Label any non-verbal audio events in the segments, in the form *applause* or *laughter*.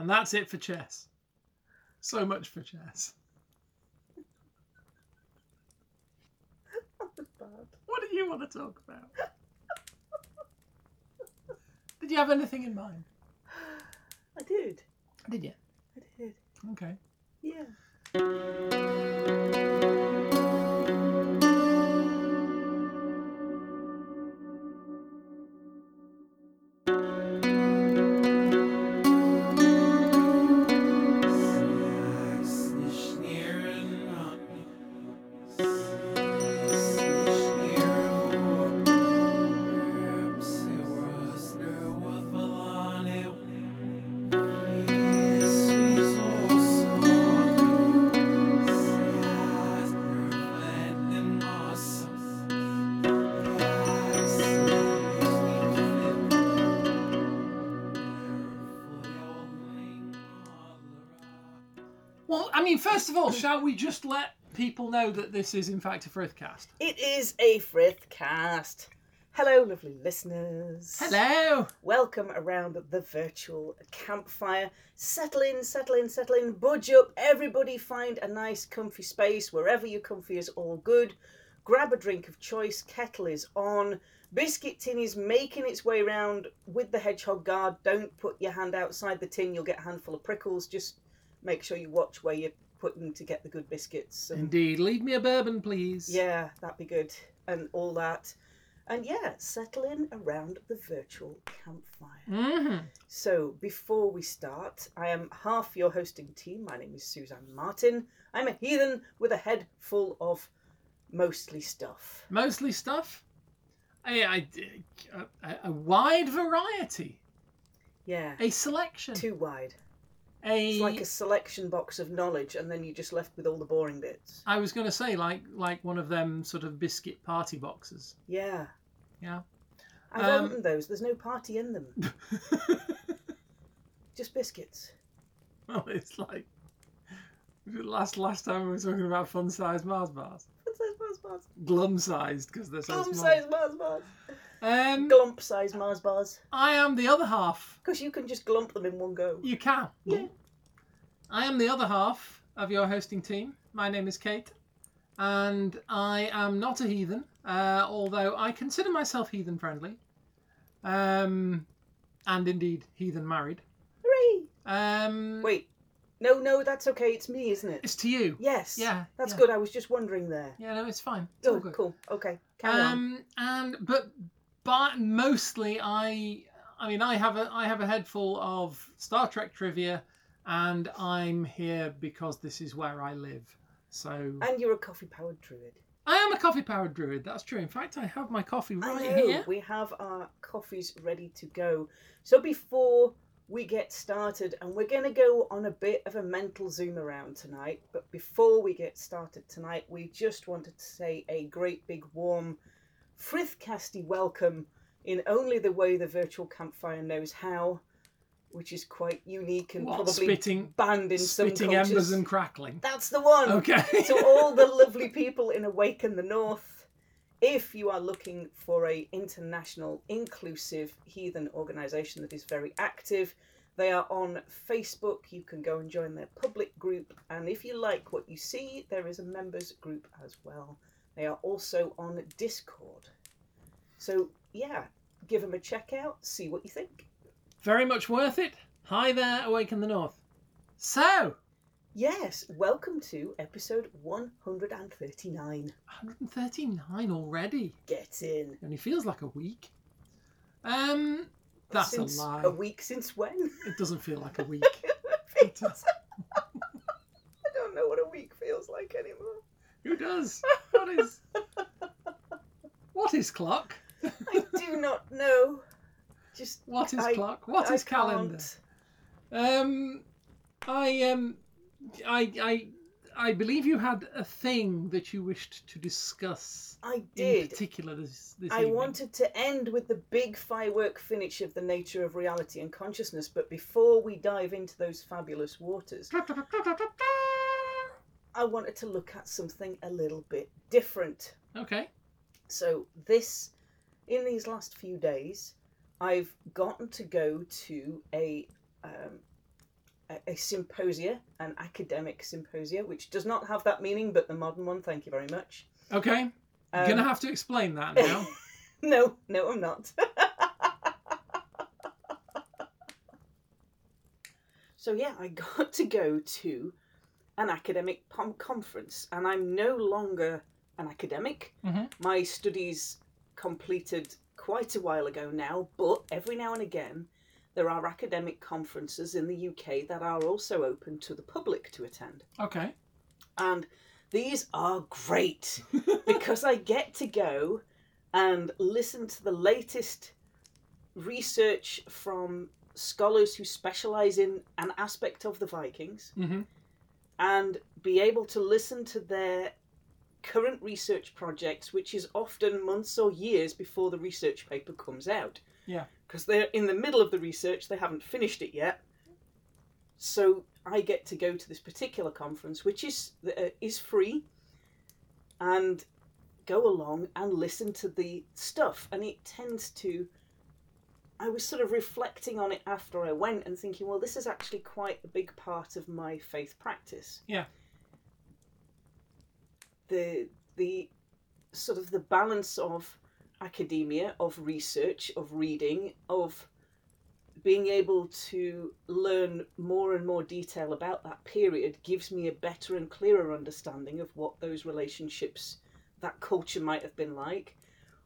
And that's it for chess. So much for chess. That was bad. What do you want to talk about? Did you have anything in mind? I did. Did you? I did. Okay. Yeah. Of all, shall we just let people know that this is, in fact, a Frithcast? It is a Frith cast. Hello, lovely listeners. Hello! Welcome around the virtual campfire. Settle in, settle in, settle in. Budge up. Everybody find a nice, comfy space. Wherever you're comfy is all good. Grab a drink of choice. Kettle is on. Biscuit tin is making its way round with the hedgehog guard. Don't put your hand outside the tin, you'll get a handful of prickles. Just make sure you watch where you're putting to get the good biscuits. And Indeed. Leave me a bourbon, please. yeah, that'd be good. And all that. And yeah, settle in around the virtual campfire. hmm So, before we start, I am half your hosting team. My name is Suzanne Martin. I'm a heathen with a head full of mostly stuff. Mostly stuff. A a wide variety. Yeah, A selection. too wide. A, It's like a selection box of knowledge, and then you're just left with all the boring bits. I was going to say, like, like one of them sort of biscuit party boxes. Yeah. Yeah. I've Um, opened those. There's no party in them, *laughs* just biscuits. well, it's like last last time we were talking about fun sized Mars bars, What's those Mars bars? glum sized because they're so Glump small. size Mars bars. Um, Glump size Mars bars. I am the other half. Because you can just glump them in one go. You can. Yeah. I am the other half of your hosting team. My name is Kate, and I am not a heathen, uh, although I consider myself heathen friendly, um, and indeed heathen married. Hooray! Um, Wait. No, no, that's okay. It's me, isn't it? it's to you. Yes. Yeah, That's yeah. good. I was just wondering there. Yeah, no, it's fine. It's all Good, good. cool. Okay. Carry on. Um, and but but mostly I I mean I have a I have a head full of Star Trek trivia, and I'm here because this is where I live. So And you're a coffee powered druid. I am a coffee powered druid. That's true. In fact, I have my coffee right here. We have our coffees ready to go. So before we get started, and we're going to go on a bit of a mental zoom around tonight, but before we get started tonight, we just wanted to say a great big warm Frithcasty welcome in only the way the virtual campfire knows how, which is quite unique and What, probably spitting banned in some spitting cultures. embers and crackling. That's the one. Okay. so all the lovely people in Awaken the North, if you are looking for a international, inclusive heathen organisation that is very active, they are on Facebook. You can go and join their public group, and if you like what you see, there is a members group as well. They are also on Discord. So yeah, give them a check out, see what you think. Very much worth it. Hi there, Awaken the North. So, Yes, welcome to episode 139. 139 already. Get in. Only feels like a week. Um, that's since a lie. A week since when? It doesn't feel like a *laughs* week. *laughs* I don't know what a week feels like anymore. Who does? *laughs* What is? What is clock? I do not know. What is I- clock? What I is calendar? Um, I um, I I I believe you had a thing that you wished to discuss I did. in particular this this I evening. wanted to end with the big firework finish of the nature of reality and consciousness, but before we dive into those fabulous waters, I wanted to look at something a little bit different. Okay. So this, in these last few days, I've gotten to go to a um, a symposia, an academic symposia, which does not have that meaning, but the modern one. Thank you very much. Okay. You're Um, gonna have to explain that now. *laughs* *laughs* no, no, I'm not. *laughs* so yeah, I got to go to an academic pom- conference, and I'm no longer an academic. Mhm. My studies completed quite a while ago now, but every now and again there are academic conferences in the UK that are also open to the public to attend. okay. And these are great *laughs* because I get to go and listen to the latest research from scholars who specialize in an aspect of the Vikings hmm and be able to listen to their current research projects, which is often months or years before the research paper comes out. Yeah. Because they're in the middle of the research, they haven't finished it yet. So I get to go to this particular conference, which is uh, is free, and go along and listen to the stuff. And it tends to. I was sort of reflecting on it after I went and thinking, well, this is actually quite a big part of my faith practice. Yeah. The the sort of the balance of academia, of research, of reading, of being able to learn more and more detail about that period gives me a better and clearer understanding of what those relationships, that culture might have been like,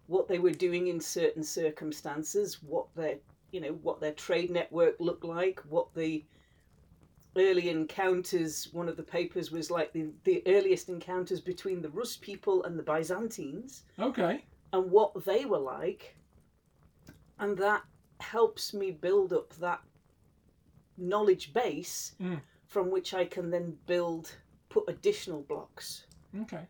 what they were doing in certain circumstances, what their you know what their trade network looked like, what the early encounters. One of the papers was like the the earliest encounters between the Rus people and the Byzantines Okay. and what they were like. And that helps me build up that knowledge base Mm. from which I can then build, put additional blocks. Okay.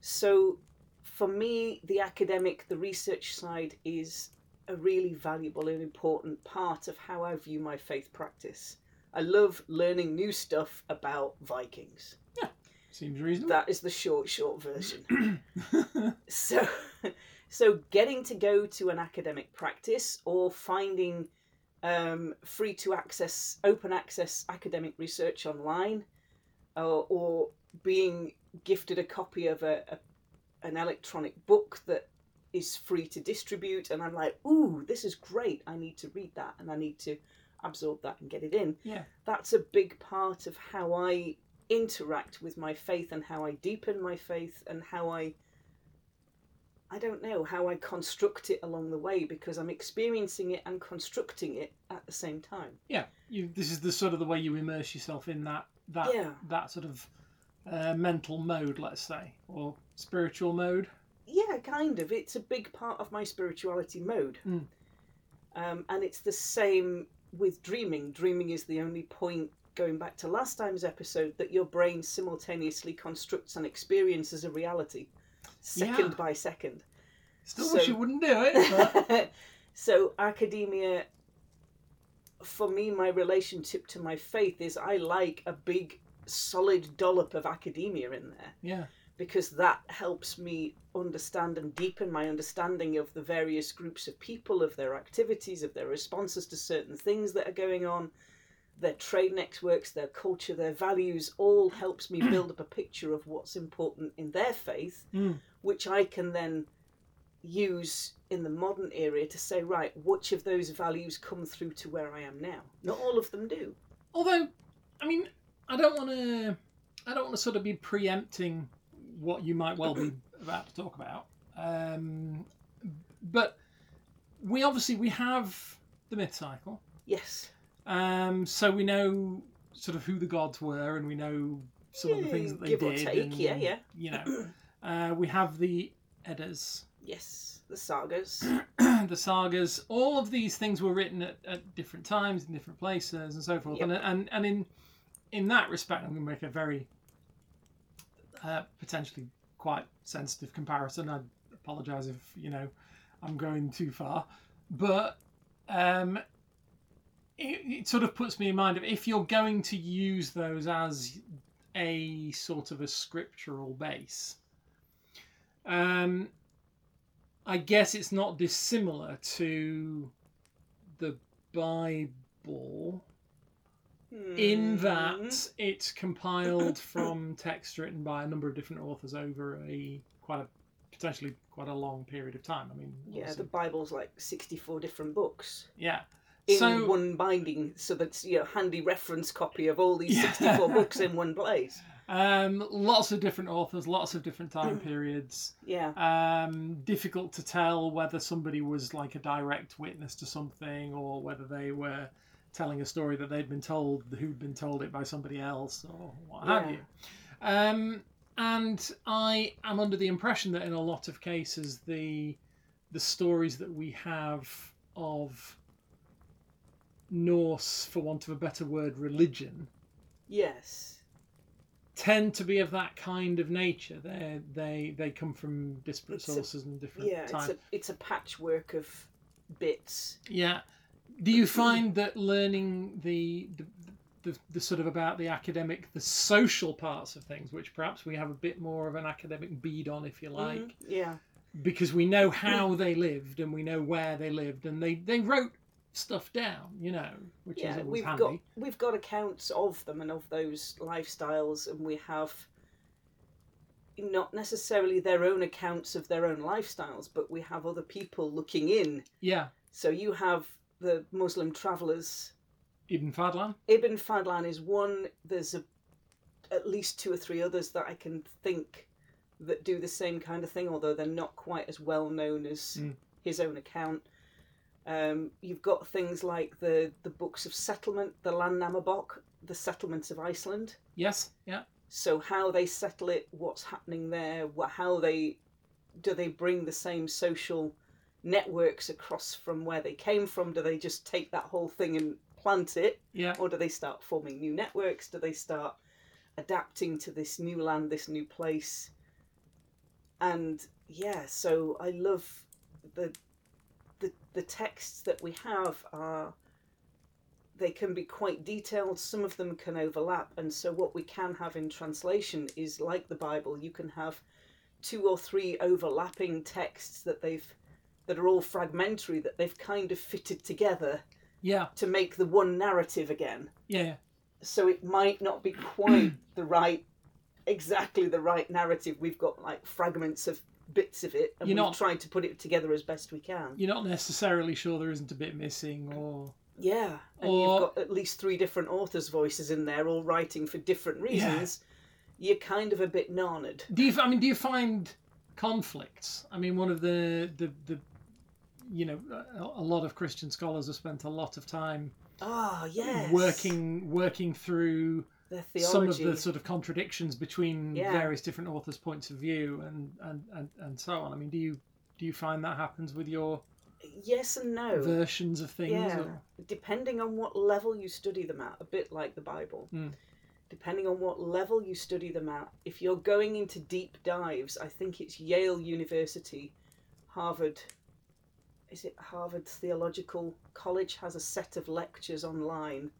So for me, the academic, the research side is a really valuable and important part of how I view my faith practice. I love learning new stuff about Vikings. Yeah, seems reasonable. That is the short, short version. *clears throat* so *laughs* so getting to go to an academic practice or finding um, free to access open access academic research online or, or being gifted a copy of a, a an electronic book that is free to distribute and i'm like ooh this is great i need to read that and i need to absorb that and get it in Yeah. that's a big part of how i interact with my faith and how I deepen my faith and how I I don't know how I construct it along the way because I'm experiencing it and constructing it at the same time. yeah. You. This is the sort of the way you immerse yourself in that that Yeah. that sort of uh, mental mode, let's say, or spiritual mode. Yeah, kind of. It's a big part of my spirituality mode. Mm. Um, and it's the same with dreaming. Dreaming is the only point, going back to last time's episode, that your brain simultaneously constructs and experiences a reality, second Yeah. by second. Still wish you wouldn't do it. *laughs* But... so academia for me my relationship to my faith is i like a big solid dollop of academia in there yeah. Because that helps me understand and deepen my understanding of the various groups of people of their activities of their responses to certain things that are going on their trade networks their culture their values all helps me build up a picture of what's important in their faith Mm. which I can then use in the modern era to say, right, which of those values come through to where I am now? Not all of them do. Although, I mean, I don't want to. I don't want to sort of be preempting what you might well be *coughs* about to talk about. Um, but we obviously we have the myth cycle, Yes. um, so we know sort of who the gods were, and we know some of the things that they Give or did. take, and, yeah, yeah. You know, uh, we have the Eddas, Yes. The sagas. *clears throat* the sagas. All of these things were written at, at different times in different places and so forth. Yep. And and and in in that respect, I'm going to make a very uh, potentially quite sensitive comparison. I apologise if you know I'm going too far, but um, it, it sort of puts me in mind of if you're going to use those as a sort of a scriptural base. Um, I guess it's not dissimilar to the Bible in Hmm. that it's compiled from text written by a number of different authors over a quite a potentially quite a long period of time. I mean, Yeah, the Bible's like 64 different books yeah. in so one binding, so that's you know handy reference copy of all these *laughs* Yeah. 64 books in one place. um, lots of different authors, lots of different time periods. Yeah, Um, difficult to tell whether somebody was like a direct witness to something or whether they were telling a story that they'd been told who'd been told it by somebody else or what have Yeah. you. Um, and I am under the impression that in a lot of cases the the stories that we have of Norse, for want of a better word, religion yes, tend to be of that kind of nature. They they they come from disparate It's a- sources and different yeah. times. It's a it's a patchwork of bits. Yeah. Do you find that learning the, the the the sort of about the academic, the social parts of things, which perhaps we have a bit more of an academic bead on, if you like, Mhm, Yeah, because we know how they lived and we know where they lived, and they they wrote stuff down, you know, which is yeah. always We've handy. got we've got accounts of them and of those lifestyles, and we have not necessarily their own accounts of their own lifestyles, but we have other people looking in. Yeah, So you have the Muslim travellers Ibn Fadlan. Ibn Fadlan is one. There's a, at least two or three others that I can think that do the same kind of thing, although they're not quite as well known as Mm. his own account. Um, you've got things like the the books of settlement, the Landnámabók, the settlements of Iceland. Yes, yeah, So how they settle it, what's happening there, how they do they bring the same social networks across from where they came from? Do they just take that whole thing and plant it? yeah. or do they start forming new networks? Do they start adapting to this new land, this new place? And yeah, so I love the the the texts that we have are they can be quite detailed. Some of them can overlap, and so what we can have in translation is like the Bible. You can have two or three overlapping texts that they've that are all fragmentary that they've kind of fitted together Yeah, to make the one narrative again. yeah, So it might not be quite *clears throat* the right, exactly the right narrative. We've got like fragments of bits of it, and You're we've not- tried to put it together as best we can. You're not necessarily sure there isn't a bit missing, or Yeah, and Or- you've got at least three different authors' voices in there, all writing for different reasons. yeah. You're kind of a bit narnered. Do you? I mean, do you find conflicts? I mean, one of the the the, you know, a, lot of Christian scholars have spent a lot of time Ah, yes. working working through their some of the sort of contradictions between Yeah. various different authors' points of view and, and and and so on. I mean, do you do you find that happens with your Yes and no. versions of things? Yeah. Or? depending on what level you study them at, a bit like the Bible. Mm. Depending on what level you study them at, if you're going into deep dives, I think it's Yale University, Harvard. Is it Harvard Theological College has a set of lectures online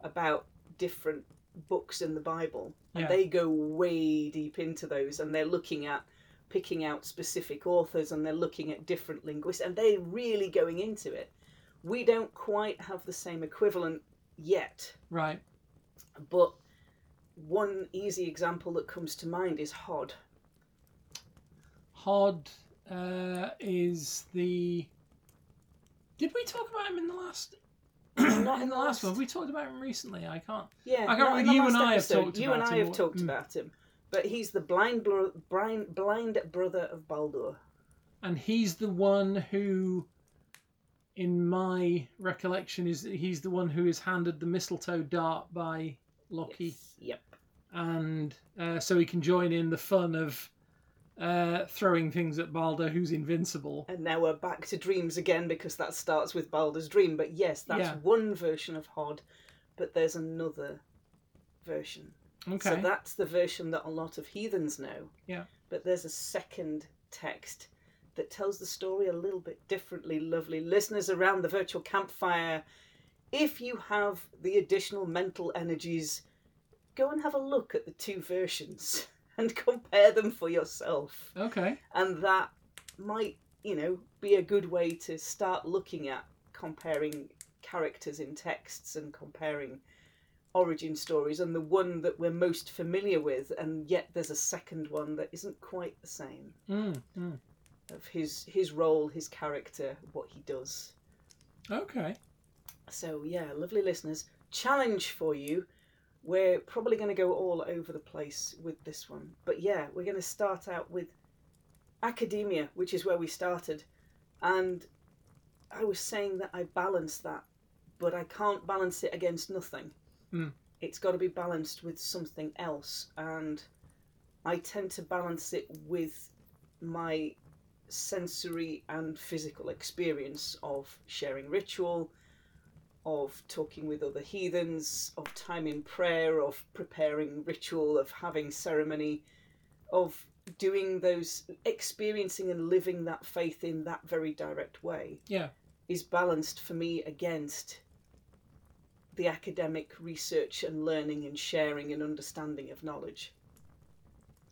about different books in the Bible, and Yeah. they go way deep into those, and they're looking at picking out specific authors, and they're looking at different linguists, and they're really going into it we don't quite have the same equivalent yet. Right. But one easy example that comes to mind is Hod. Hod uh, is the. Did we talk about him in the last? *clears throat* Not in the last one. We talked about him recently. I can't. Yeah, I can't remember- you and I have talked You and about I him. have talked Mm. about him. But he's the blind, bro- blind, blind brother of Baldur. and he's the one who in my recollection is he's the one who is handed the mistletoe dart by Loki Yes. Yep. and uh, so he can join in the fun of uh, throwing things at Balder who's invincible And now we're back to dreams again because that starts with Balder's dream. But yes, that's Yeah. one version of Hod, but there's another version. okay So that's the version that a lot of heathens know. Yeah. But there's a second text that tells the story a little bit differently, lovely listeners around the virtual campfire. If you have the additional mental energies, go and have a look at the two versions *laughs* and *laughs* compare them for yourself. okay And that might, you know, be a good way to start looking at comparing characters in texts and comparing origin stories and the one that we're most familiar with, and yet there's a second one that isn't quite the same Mm, mm. of his his role, his character, what he does. Okay. So yeah, lovely listeners, challenge for you. We're probably going to go all over the place with this one, but yeah, we're going to start out with academia, which is where we started, and I was saying that I balance that, but I can't balance it against nothing. Mm. It's got to be balanced with something else, and I tend to balance it with my sensory and physical experience of sharing ritual, of talking with other heathens, of time in prayer, of preparing ritual, of having ceremony, of doing those, experiencing and living that faith in that very direct way Yeah. is balanced for me against the academic research and learning and sharing and understanding of knowledge.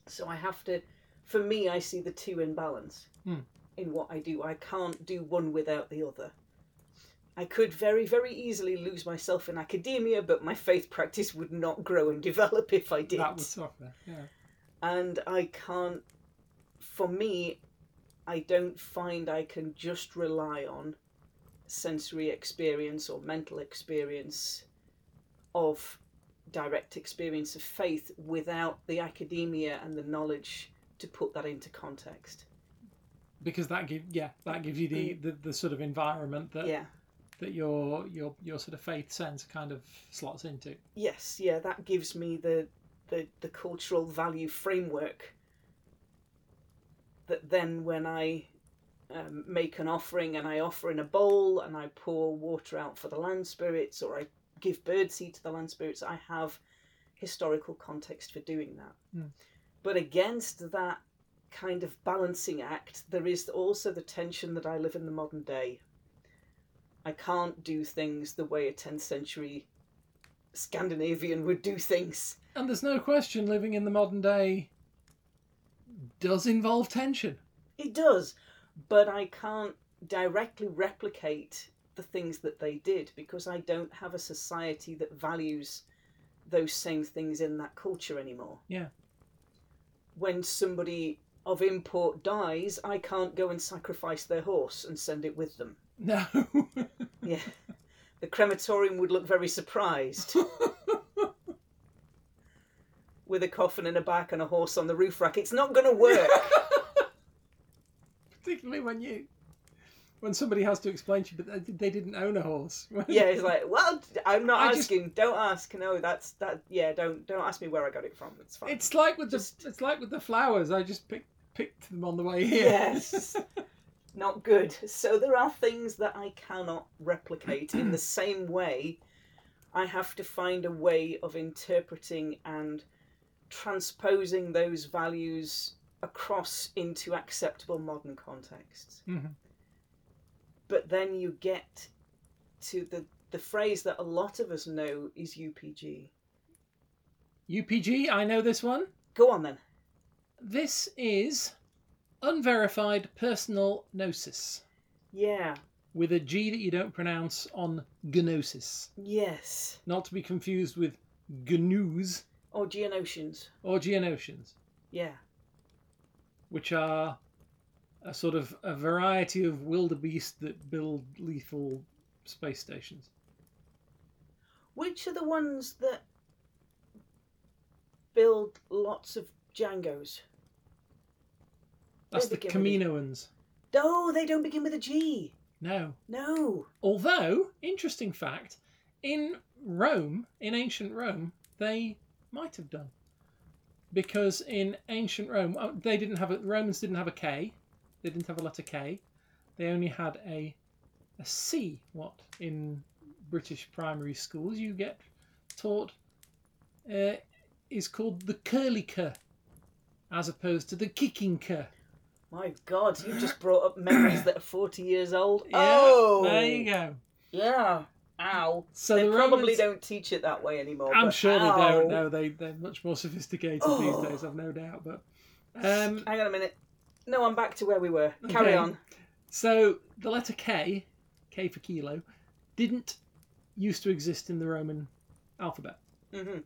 So I have to, for me, I see the two in balance Hmm. in what I do. I can't do one without the other. I could very, very easily lose myself in academia, but my faith practice would not grow and develop if I did That would suffer. Yeah. and I can't. For me, I don't find I can just rely on sensory experience or mental experience of direct experience of faith without the academia and the knowledge to put that into context. Because that give yeah that gives you the, mm. the, the sort of environment that Yeah. That your your your sort of faith sense kind of slots into. Yes, yeah, that gives me the the, the cultural value framework that then when I um, make an offering and I offer in a bowl and I pour water out for the land spirits or I give birdseed to the land spirits, I have historical context for doing that. Mm. But against that kind of balancing act, there is also the tension that I live in the modern day. I can't do things the way a 10th century Scandinavian would do things. And there's no question living in the modern day does involve tension. It does, but I can't directly replicate the things that they did because I don't have a society that values those same things in that culture anymore. Yeah. When somebody of import dies, I can't go and sacrifice their horse and send it with them. No. *laughs* Yeah. The crematorium would look very surprised. *laughs* With a coffin in a back and a horse on the roof rack. It's not going to work. *laughs* Particularly when you when somebody has to explain to you but they- didn't own a horse. yeah, it's like, well, I'm not I just- asking. Don't ask. No, that's that. Yeah, don't don't ask me where I got it from. It's fine. It's like with the Just- it's like with the flowers. I just picked picked them on the way here. Yes. Not good. *laughs* So there are things that I cannot replicate in the *clears throat* same way. I have to find a way of interpreting and transposing those values across into acceptable modern contexts. Mhm. But then you get to the the phrase that a lot of us know is UPG. UPG, I know this one. Go on then. This is unverified personal gnosis Yeah. with a G that you don't pronounce on gnosis. Yes. Not to be confused with gnus Or Geonosians. or geonosians, Yeah. which are a sort of a variety of wildebeest that build lethal space stations. Which are the ones that build lots of Jango's? That's the begin with a- Kaminoans. No, they don't begin with a G. No. No. Although, interesting fact, in Rome, in ancient Rome, they might have done. Because in ancient Rome, oh, they didn't have a, Romans didn't have a K. They didn't have a letter K. They only had a a C. What in British primary schools you get taught uh, is called the curly cur, as opposed to the kicking cur. My God, you've just brought up memories that are 40 years old. Yeah, oh! there you go. Yeah. Ow. So they the probably Romans, don't teach it that way anymore. I'm sure they don't. No, they they're much more sophisticated Oh. these days. I've no doubt. But um, Hang on a minute. No, I'm back to where we were. Carry on. so the letter K, K for kilo, didn't used to exist in the Roman alphabet. hmm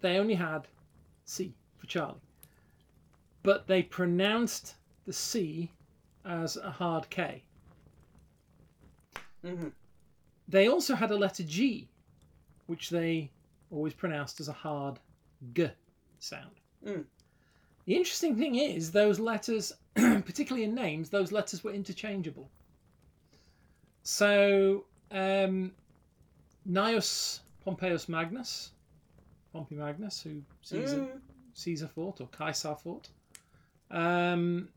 they only had C for Charlie. But they pronounced the C as a hard K. hmm They also had a letter G, which they always pronounced as a hard G sound. Mm. The interesting thing is, those letters, *clears throat* particularly in names, those letters were interchangeable. So, um, Gnaeus Pompeius Magnus, Pompey Magnus, who Caesar, Mm. Caesar fought or Caesar fought, um,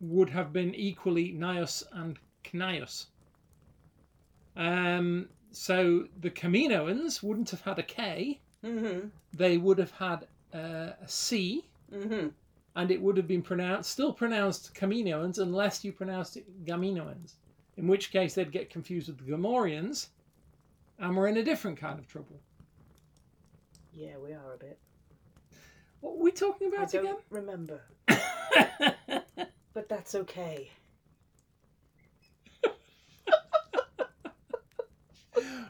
would have been equally Gnaeus and Cnaeus. Um, so the Kaminoans wouldn't have had a K, hmm they would have had uh, a C, hmm and it would have been pronounced still pronounced Kaminoans unless you pronounced it Gaminoans, in which case they'd get confused with the Gamorreans, and we're in a different kind of trouble. Yeah, we are a bit. What were we talking I about don't remember, again? *laughs* but that's okay.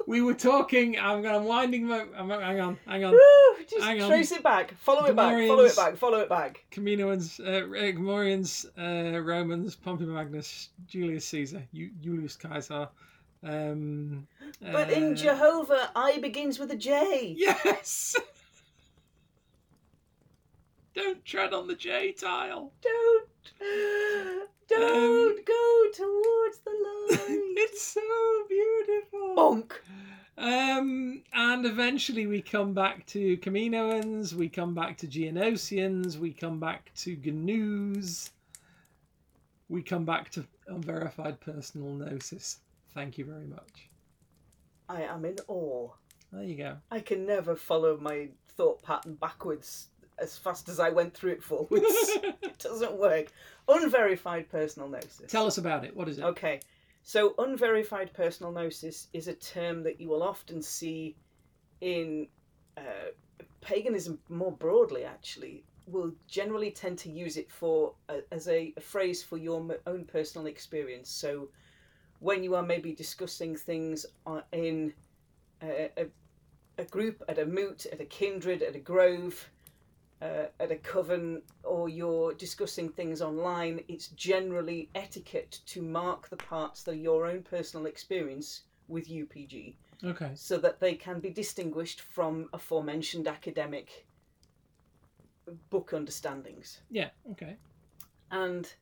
we were talking. I'm, I'm winding my. I'm, hang on, hang on. Woo! Just Hang on. trace it back. Follow it back. Follow it back. Follow it back. Kaminoans, uh, Gamorreans, uh, Romans, Pompey Magnus, Julius Caesar, Ju- Julius Caesar. Um, But in uh, Jehovah, I begins with a J. Yes! *laughs* Don't tread on the J tile. Don't, *gasps* don't Um, go towards the light. *laughs* it's so beautiful. Bonk. Um, and eventually we come back to Kaminoans, we come back to Geonosians, we come back to Gnus, we come back to unverified personal gnosis. Thank you very much. I am in awe. There you go. I can never follow my thought pattern backwards as fast as I went through it forwards. *laughs* it doesn't work. Unverified personal gnosis. Tell us about it. What is it? Okay, so unverified personal gnosis is a term that you will often see in uh, paganism more broadly, actually. Will generally tend to use it for uh, as a, a phrase for your own personal experience. So, when you are maybe discussing things uh, in a, a, a group, at a moot, at a kindred, at a grove, uh, at a coven or you're discussing things online, it's generally etiquette to mark the parts that are your own personal experience with UPG Okay. so that they can be distinguished from aforementioned academic book understandings. Yeah. Okay. And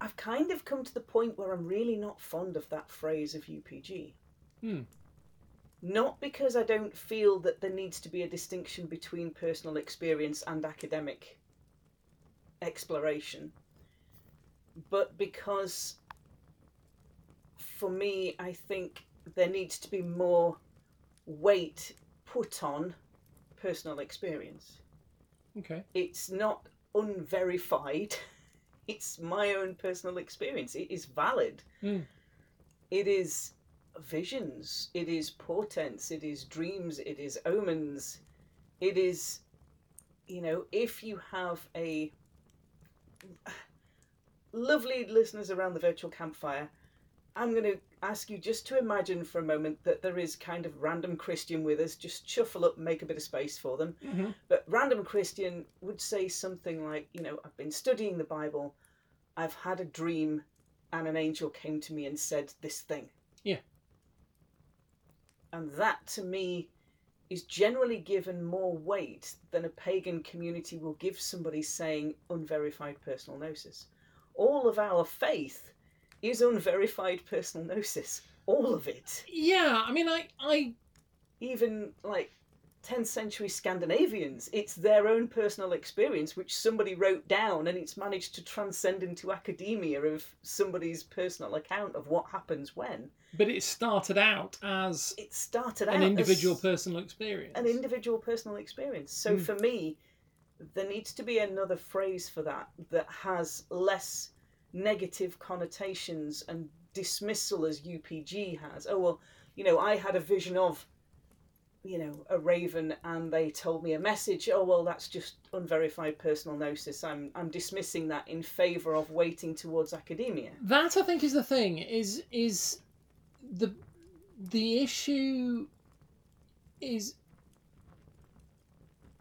I've kind of come to the point where I'm really not fond of that phrase of UPG. Hmm. Not because I don't feel that there needs to be a distinction between personal experience and academic exploration, but because for me, I think there needs to be more weight put on personal experience. Okay. It's not unverified. *laughs* It's my own personal experience. It is valid. Mm. It is visions. It is portents. It is dreams. It is omens. It is, you know, if you have a lovely listeners around the virtual campfire, I'm going to ask you just to imagine for a moment that there is kind of random Christian with us. Just shuffle up, make a bit of space for them. hmm But random Christian would say something like, you know, I've been studying the Bible, I've had a dream, and an angel came to me and said this thing. And that to me is generally given more weight than a pagan community will give somebody saying unverified personal gnosis. All of our faith is unverified personal gnosis. All of it. Yeah. I mean, I, I, even like 10th century Scandinavians, it's their own personal experience which somebody wrote down and it's managed to transcend into academia of somebody's personal account of what happens when. but it started out as It started out an individual personal experience. an individual personal experience. So Hmm. for me, there needs to be another phrase for that that has less negative connotations and dismissal as UPG has. Oh well, you know, I had a vision of you know, a raven and they told me a message. Oh well, that's just unverified personal gnosis. I'm I'm dismissing that in favor of weighting towards academia. that I think is the thing is is the the issue is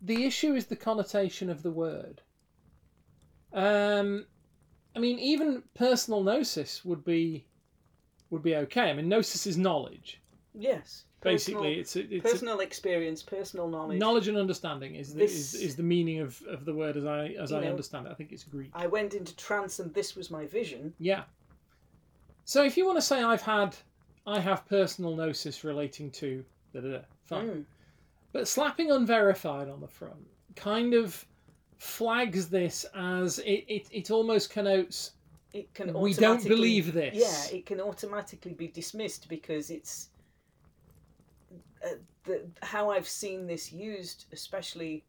the issue is the connotation of the word. Um, I mean, even personal gnosis would be would be okay. I mean, gnosis is knowledge. Yes. Basically, Personal, it's a, it's personal experience, personal knowledge. knowledge and understanding is the, This- is, is the meaning of, of the word as I as You I know, understand it. I think it's Greek. I went into trance and this was my vision. Yeah. So if you want to say I've had, I have personal gnosis relating to da da da, fine. Mm. But slapping unverified on the front kind of flags this as it, it, it almost connotes It can we don't automatically- believe this. Yeah, it can automatically be dismissed because it's uh, the, how I've seen this used, especially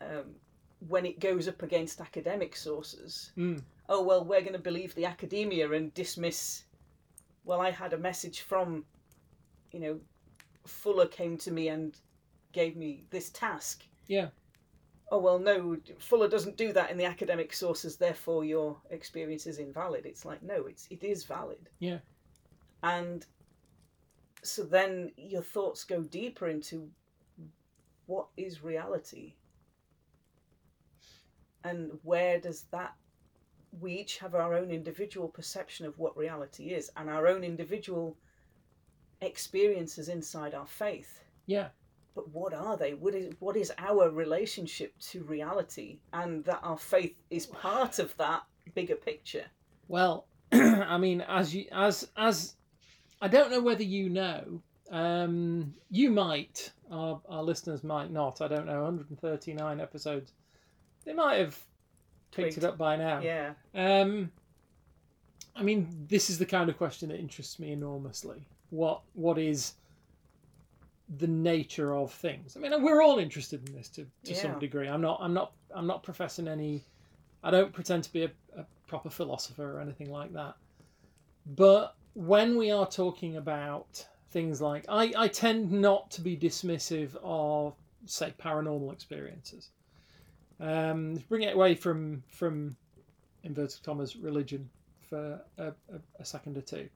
um, when it goes up against academic sources. Mm. Oh well, we're going to believe the academia and dismiss. Well, I had a message from, you know, Fulla came to me and gave me this task. Yeah. Oh well, no, Fulla doesn't do that in the academic sources. Therefore, your experience is invalid. It's like no, it's it is valid. Yeah. And so then your thoughts go deeper into what is reality, and where does that? We each have our own individual perception of what reality is, and our own individual experiences inside our faith Yeah. but what are they what is what is our relationship to reality and that our faith is part of that bigger picture Well, *clears throat* I mean, as you as as I don't know whether you know. Um, you might. Our our listeners might not. I don't know. 139 episodes. They might have picked it up by now. yeah Um, I mean, this is the kind of question that interests me enormously. What what is the nature of things? I mean, we're all interested in this to, to some degree. I'm not I'm not I'm not professing any. I don't pretend to be a, a proper philosopher or anything like that. But when we are talking about things like, I, I tend not to be dismissive of, say, paranormal experiences. Um, bring it away from from inverted commas religion for a, a, a second or two.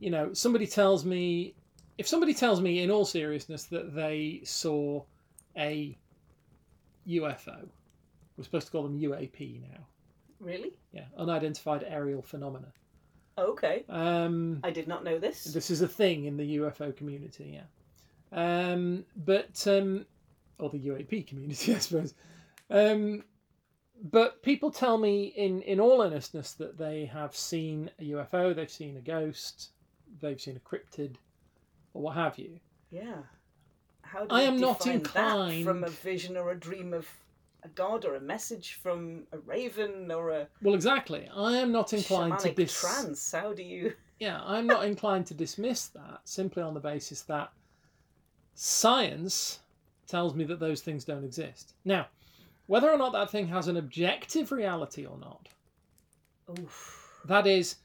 You know, somebody tells me, if somebody tells me in all seriousness that they saw a UFO, we're supposed to call them UAP now. really Yeah, unidentified aerial phenomena. Okay Um, i did not know this this is a thing in the UFO community, yeah. Um, but um, or the UAP community, *laughs* I suppose. Um, but people tell me in in all earnestness that they have seen a UFO, they've seen a ghost, they've seen a cryptid, or what have you. yeah how do I am not that from a vision or a dream of a god or a message from a raven or a Well, exactly. I am not inclined to dis- trance how do you *laughs* Yeah, I'm not inclined to dismiss that simply on the basis that science tells me that those things don't exist. Now, whether or not that thing has an objective reality or not, Oof. that is,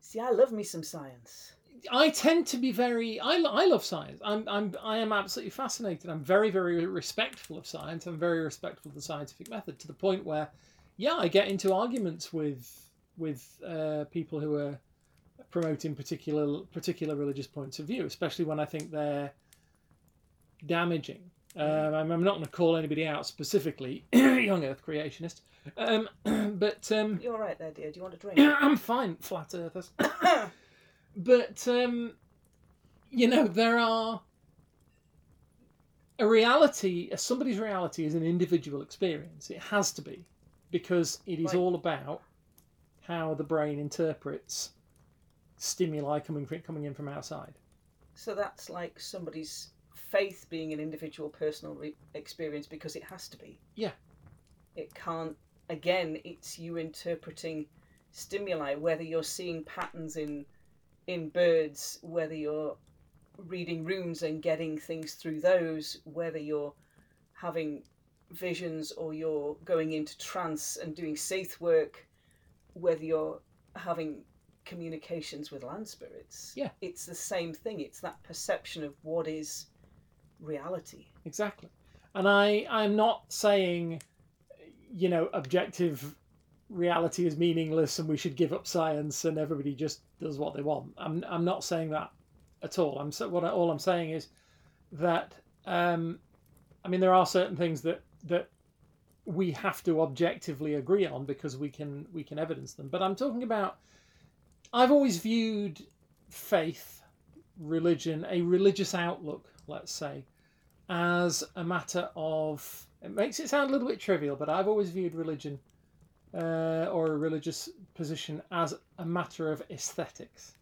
see i love me some science I tend to be very. I, I love science. I'm, I'm I am absolutely fascinated. I'm very very respectful of science. I'm very respectful of the scientific method to the point where, yeah, I get into arguments with with uh, people who are promoting particular particular religious points of view, especially when I think they're damaging. Um, I'm, I'm not going to call anybody out specifically, *clears throat* young Earth creationist, um, *clears throat* but um, you're all right there dear do you want a drink *clears throat* I'm fine, flat earthers. *coughs* *coughs* but um, you know there are a reality somebody's reality is an individual experience it has to be because it is Right. all about how the brain interprets stimuli coming coming in from outside So that's like somebody's faith being an individual personal re- experience because it has to be. Yeah. It can't, again, it's you interpreting stimuli, whether you're seeing patterns in in birds, whether you're reading runes and getting things through those, whether you're having visions or you're going into trance and doing seidr work, whether you're having communications with land spirits. Yeah. It's the same thing. It's that perception of what is reality. exactly and i i'm not saying you know objective reality is meaningless and we should give up science and everybody just does what they want i'm, I'm not saying that at all i'm so what I, all i'm saying is that um, I mean, there are certain things that that we have to objectively agree on because we can we can evidence them. But I'm talking about. I've always viewed faith, religion, a religious outlook, let's say, as a matter of. It makes it sound a little bit trivial, but I've always viewed religion uh, or a religious position as a matter of aesthetics.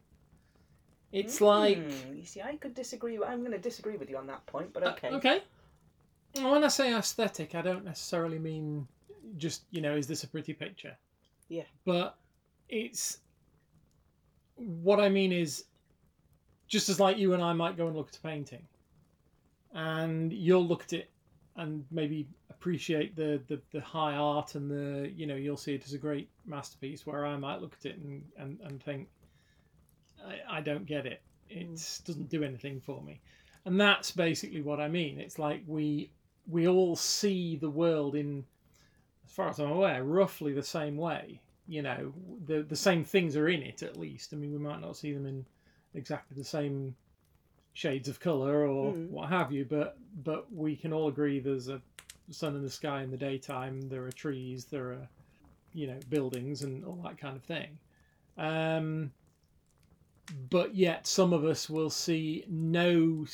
It's like Hmm, you see, I could disagree. I'm going to disagree with you on that point, but Uh, okay. okay. When I say aesthetic, I don't necessarily mean just you know, is this a pretty picture? Yeah. But it's what I mean is just as like you and I might go and look at a painting, and you'll look at it and maybe appreciate the, the, the high art and the you know you'll see it as a great masterpiece where I might look at it and, and, and think I, I don't get it. Mm. It doesn't do anything for me. And that's basically what I mean. It's like we we all see the world in as far as I'm aware roughly the same way you know the the same things are in it at least. I mean we might not see them in exactly the same shades of color or Mm. what have you but but we can all agree there's a sun in the sky in the daytime there are trees there are you know buildings and all that kind of thing um but yet some of us will see no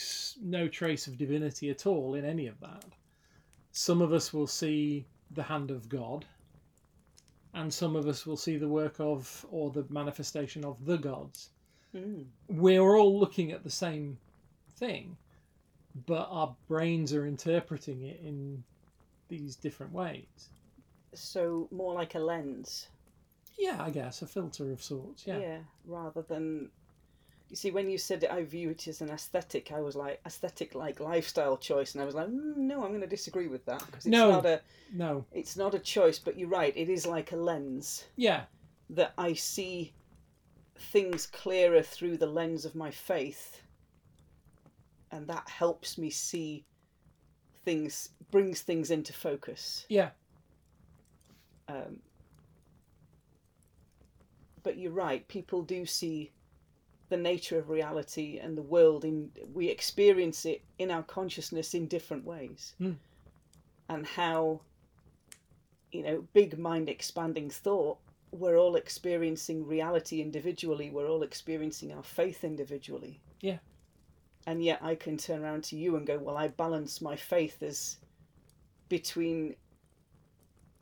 no trace of divinity at all in any of that some of us will see the hand of god and some of us will see the work of or the manifestation of the gods Hmm. we're all looking at the same thing, but our brains are interpreting it in these different ways. So more like a lens. Yeah, I guess a filter of sorts. Yeah. rather than. You see, when you said I view it as an aesthetic. I was like aesthetic, like lifestyle choice, and I was like, mm, no, I'm going to disagree with that because it's No. not a, No. it's not a choice. But you're right, it is like a lens Yeah. that I see things clearer through the lens of my faith, and that helps me see things, brings things into focus. Yeah. Um, but you're right, people do see the nature of reality and the world in we experience it in our consciousness in different ways. Mm. And how you know, big mind expanding thought, we're all experiencing reality individually, we're all experiencing our faith individually. Yeah. And yet I can turn around to you and go, Well, I balance my faith as between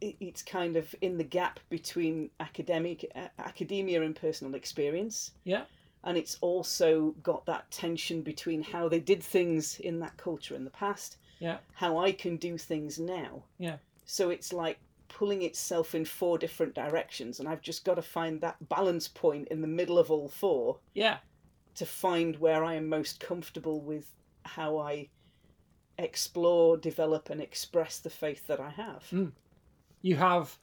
it's kind of in the gap between academic a- academia and personal experience Yeah. and it's also got that tension between how they did things in that culture in the past Yeah. how i can do things now Yeah. so it's like pulling itself in four different directions and i've just got to find that balance point in the middle of all four Yeah. To find where i am most comfortable with how i explore develop and express the faith that i have Mm. You have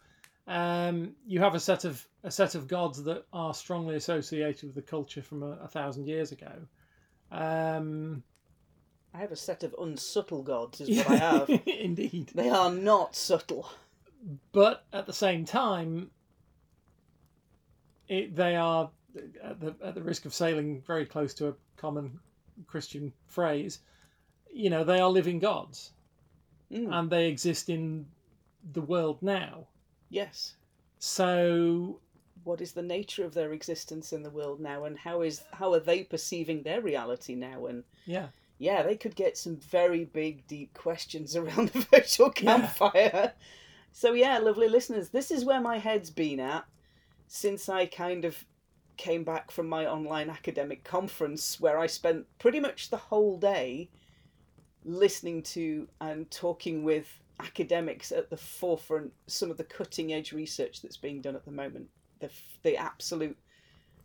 um, you have a set of a set of gods that are strongly associated with the culture from a, a thousand years ago. Um, i have a set of unsubtle gods is what i *laughs* have indeed. they are not subtle but at the same time, it, they are at the, at the risk of sailing very close to a common Christian phrase. You know, they are living gods, Mm, and they exist in the world now. yes So what is the nature of their existence in the world now and how is how are they perceiving their reality now and yeah, yeah they could get some very big deep questions *laughs* around the virtual Yeah. campfire so yeah lovely listeners this is where my head's been at since i kind of came back from my online academic conference where i spent pretty much the whole day listening to and talking with academics at the forefront some of the cutting edge research that's being done at the moment the the absolute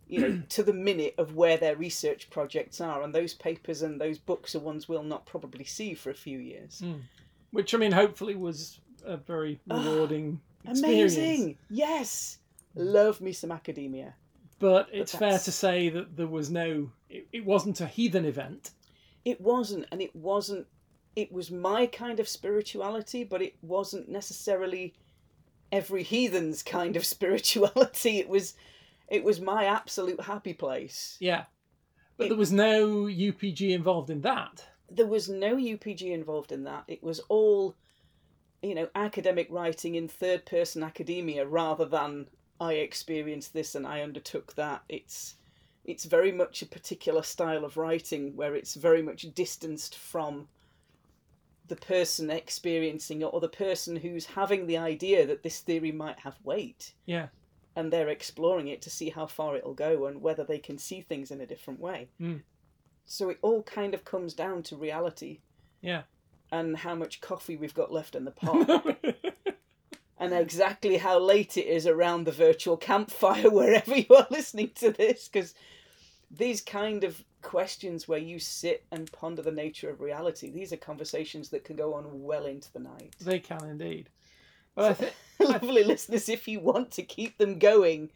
you know *clears throat* to the minute of where their research projects are. And those papers and those books are ones we'll not probably see for a few years. Mm. which I mean, hopefully was a very Ah, rewarding experience. amazing yes! Love me some academia But it's fair to say that there was no. It, it wasn't a heathen event. it wasn't and it wasn't it was my kind of spirituality but it wasn't necessarily every heathen's kind of *laughs* spirituality it was it was my absolute happy place Yeah, but It- there was no UPG involved in that. there was no UPG involved in that. It was all, you know, academic writing in third person academia rather than I experienced this and I undertook that. It's it's very much a particular style of writing where it's very much distanced from the person experiencing it or the person who's having the idea that this theory might have weight Yeah. and they're exploring it to see how far it'll go and whether they can see things in a different way. Mm. So it all kind of comes down to reality Yeah. and how much coffee we've got left in the *laughs* pot and exactly how late it is around the virtual campfire *laughs* wherever you are listening to this because these kind of questions where you sit and ponder the nature of reality these are conversations that can go on well into the night they can indeed. I think *laughs* lovely listeners if you want to keep them going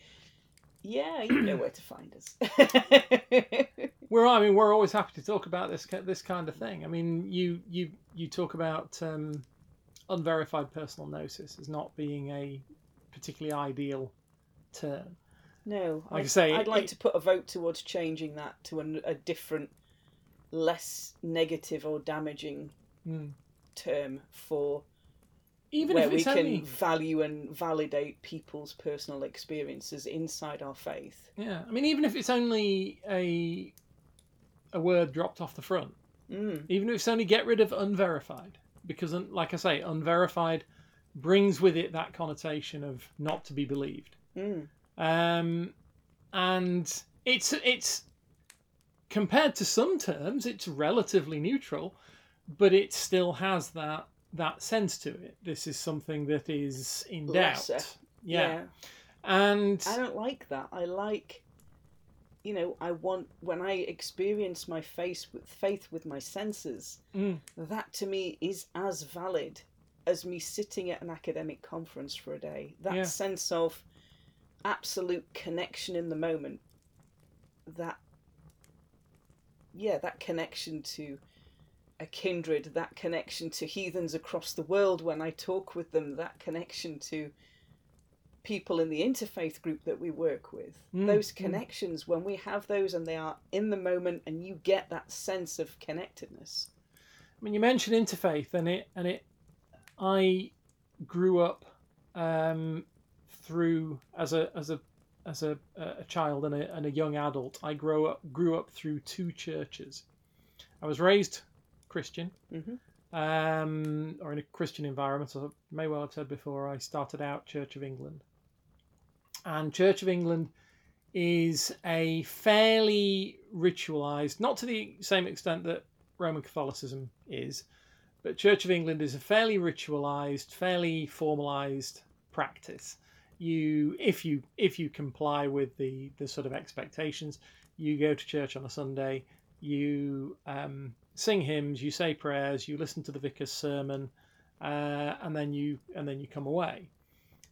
yeah you know where to find us *laughs* we're I mean we're always happy to talk about this this kind of thing. I mean you you you talk about um, unverified personal gnosis as not being a particularly ideal term. no Like I I'd, say, I'd like it- to put a vote towards changing that to an, a different less negative or damaging Mm. term for Even where if we can only value and validate people's personal experiences inside our faith. yeah, I mean even if it's only a a word dropped off the front, Mm. even if it's only get rid of unverified, because like I say, unverified brings with it that connotation of not to be believed. Mm. um, and it's it's compared to some terms it's relatively neutral but it still has that that sense to it this is something that is in doubt Lesser. yeah. and I don't like that. I like, you know, I want when I experience my face with faith with my senses. Mm. That to me is as valid as me sitting at an academic conference for a day. That Yeah. sense of absolute connection in the moment. That, yeah, that connection to a kindred, that connection to heathens across the world when I talk with them, that connection to people in the interfaith group that we work with. Mm, Those mm. connections, when we have those and they are in the moment and you get that sense of connectedness. I mean, you mentioned interfaith, and it and it. I grew up um, through as a as a as a, a child and a, and a young adult. I grew up grew up through two churches. I was raised Christian, Mhm. um, or in a Christian environment. As I may well have said before, I started out Church of England, and Church of England is a fairly ritualized, not to the same extent that Roman Catholicism is, but Church of England is a fairly ritualized, fairly formalized practice. You, if you if you comply with the the sort of expectations, you go to church on a Sunday, you um, sing hymns, you say prayers, you listen to the vicar's sermon, uh, and then you and then you come away.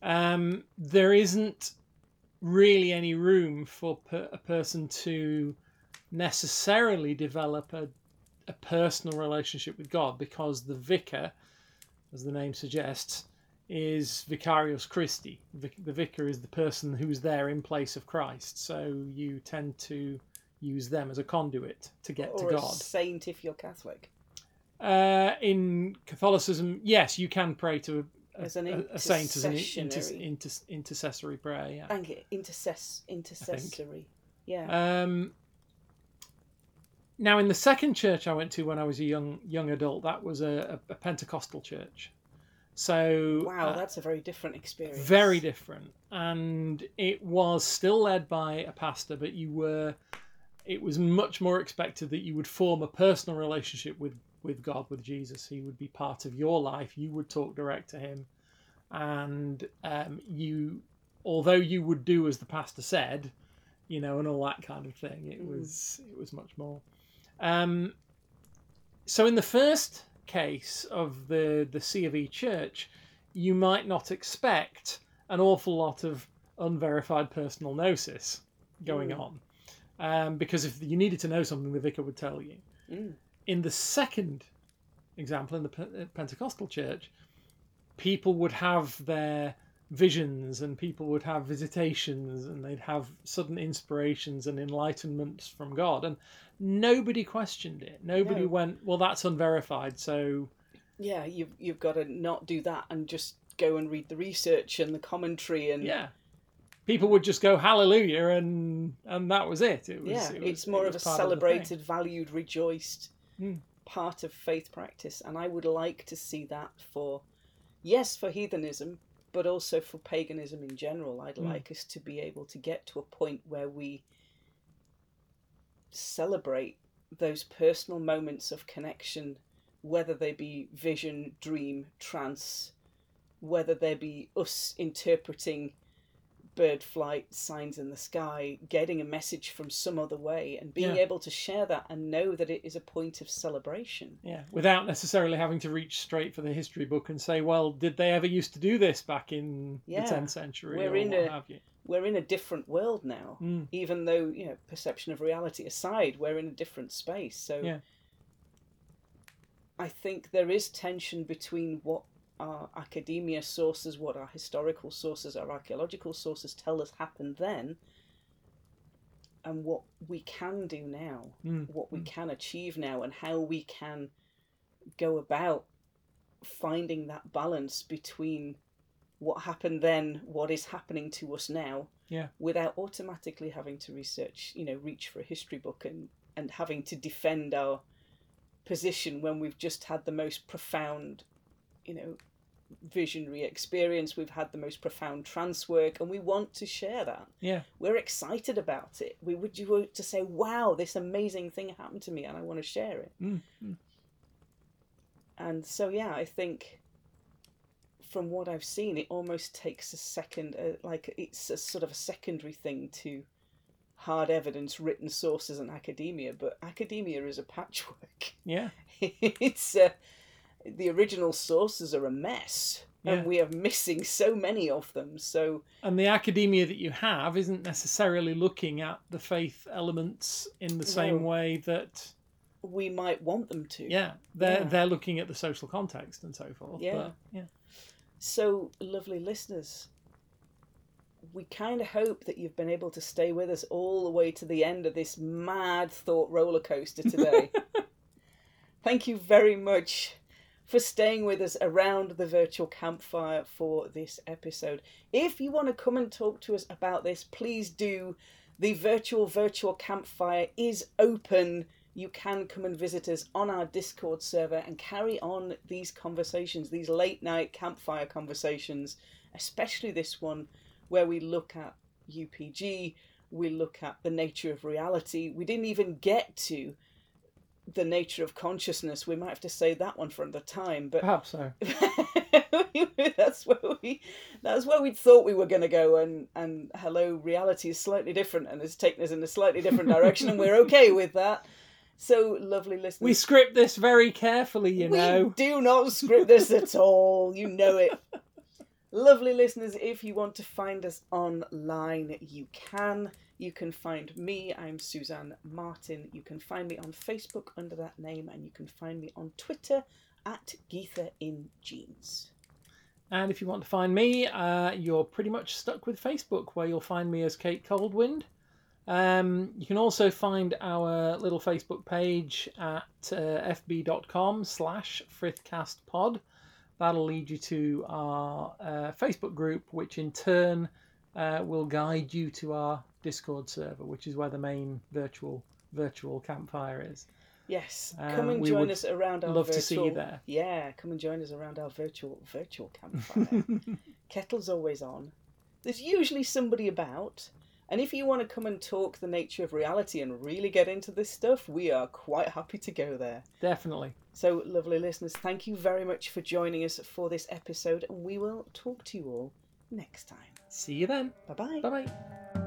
Um, there isn't really any room for per, a person to necessarily develop a, a personal relationship with God because the vicar, as the name suggests, is Vicarius Christi. The vicar is the person who's there in place of Christ. So you tend to use them as a conduit to get or to a God. saint if you're Catholic. Uh, in Catholicism, yes, you can pray to a, As an a, a saint as an inter, inter, intercessory prayer. Yeah. Thank you. Intercess, intercessory. Yeah. Um, now, in the second church I went to when I was a young young adult, that was a, a, a Pentecostal church. So wow, uh, that's a very different experience. very different, and it was still led by a pastor, but you were. It was much more expected that you would form a personal relationship with with God, with Jesus. He would be part of your life. You would talk direct to Him, and um, you, although you would do as the pastor said, you know, and all that kind of thing. It Mm. was it was much more. Um, so in the first case of the the C of E Church, you might not expect an awful lot of unverified personal gnosis going Mm. on, um, because if you needed to know something, the vicar would tell you. Mm. In the second example, in the Pentecostal church, people would have their visions and people would have visitations and they'd have sudden inspirations and enlightenments from God and nobody questioned it. Nobody No. went, well, that's unverified, so Yeah, you've you've got to not do that and just go and read the research and the commentary and yeah. People would just go hallelujah and and that was it. It was, yeah, it was- it's more it of a celebrated, valued, rejoiced Mm. part of faith practice, and I would like to see that for, yes, for heathenism, but also for paganism in general. I'd Mm. like us to be able to get to a point where we celebrate those personal moments of connection, whether they be vision, dream, trance, whether they be us interpreting bird flight signs in the sky, getting a message from some other way, and being Yeah. able to share that and know that it is a point of celebration. Yeah, without necessarily having to reach straight for the history book and say, well, did they ever used to do this back in Yeah. the 10th century We're or in what a- have you? We're in a different world now, Mm. even though, you know, perception of reality aside, we're in a different space. So Yeah. I think there is tension between what our academia sources, what our historical sources, our archaeological sources tell us happened then, and what we can do now, Mm. what we can achieve now, and how we can go about finding that balance between what happened then, what is happening to us now, Yeah. without automatically having to research, you know, reach for a history book and, and having to defend our position when we've just had the most profound, you know, visionary experience. We've had the most profound trance work, and we want to share that. Yeah. We're excited about it. We would you want to say, "Wow, this amazing thing happened to me," and I want to share it. Mm. Mm. And so, yeah, I think from what I've seen, it almost takes a second, uh, like it's a sort of a secondary thing to hard evidence, written sources, and academia. But academia is a patchwork. Yeah. *laughs* it's uh, the original sources are a mess, Yeah. and we are missing so many of them. So And the academia that you have isn't necessarily looking at the faith elements in the same No. way that we might want them to. yeah they're Yeah. they're looking at the social context and so forth. Yeah. But, yeah. So, lovely listeners, we kind of hope that you've been able to stay with us all the way to the end of this mad thought roller coaster today. *laughs* Thank you very much for staying with us around the virtual campfire for this episode. If you want to come and talk to us about this, please do. The virtual virtual campfire is open. You can come and visit us on our Discord server and carry on these conversations, these late night campfire conversations, especially this one where we look at UPG, we look at the nature of reality. We didn't even get to the nature of consciousness. We might have to say that one for another time, but Perhaps so. *laughs* that's where we that's where we thought we were going to go and and hello reality is slightly different and it's taken us in a slightly different direction and we're okay with that so lovely listeners We script this very carefully, you we know. do not script this at all you know it lovely listeners if you want to find us online you can you can find me i'm suzanne martin you can find me on facebook under that name and you can find me on twitter at geetha in jeans And if you want to find me, uh, you're pretty much stuck with Facebook, where you'll find me as Kate Coldwind. Um, you can also find our little Facebook page at uh, fb.com slash frithcastpod. That'll lead you to our uh, Facebook group, which in turn uh, will guide you to our Discord server, which is where the main virtual virtual campfire is. Yes, Um, come and join us around our love virtual. to see you there. Yeah, come and join us around our virtual virtual campfire. *laughs* Kettle's always on. There's usually somebody about, and if you want to come and talk the nature of reality and really get into this stuff, we are quite happy to go there. Definitely. So, lovely listeners, thank you very much for joining us for this episode, and we will talk to you all next time. See you then. Bye bye. Bye bye.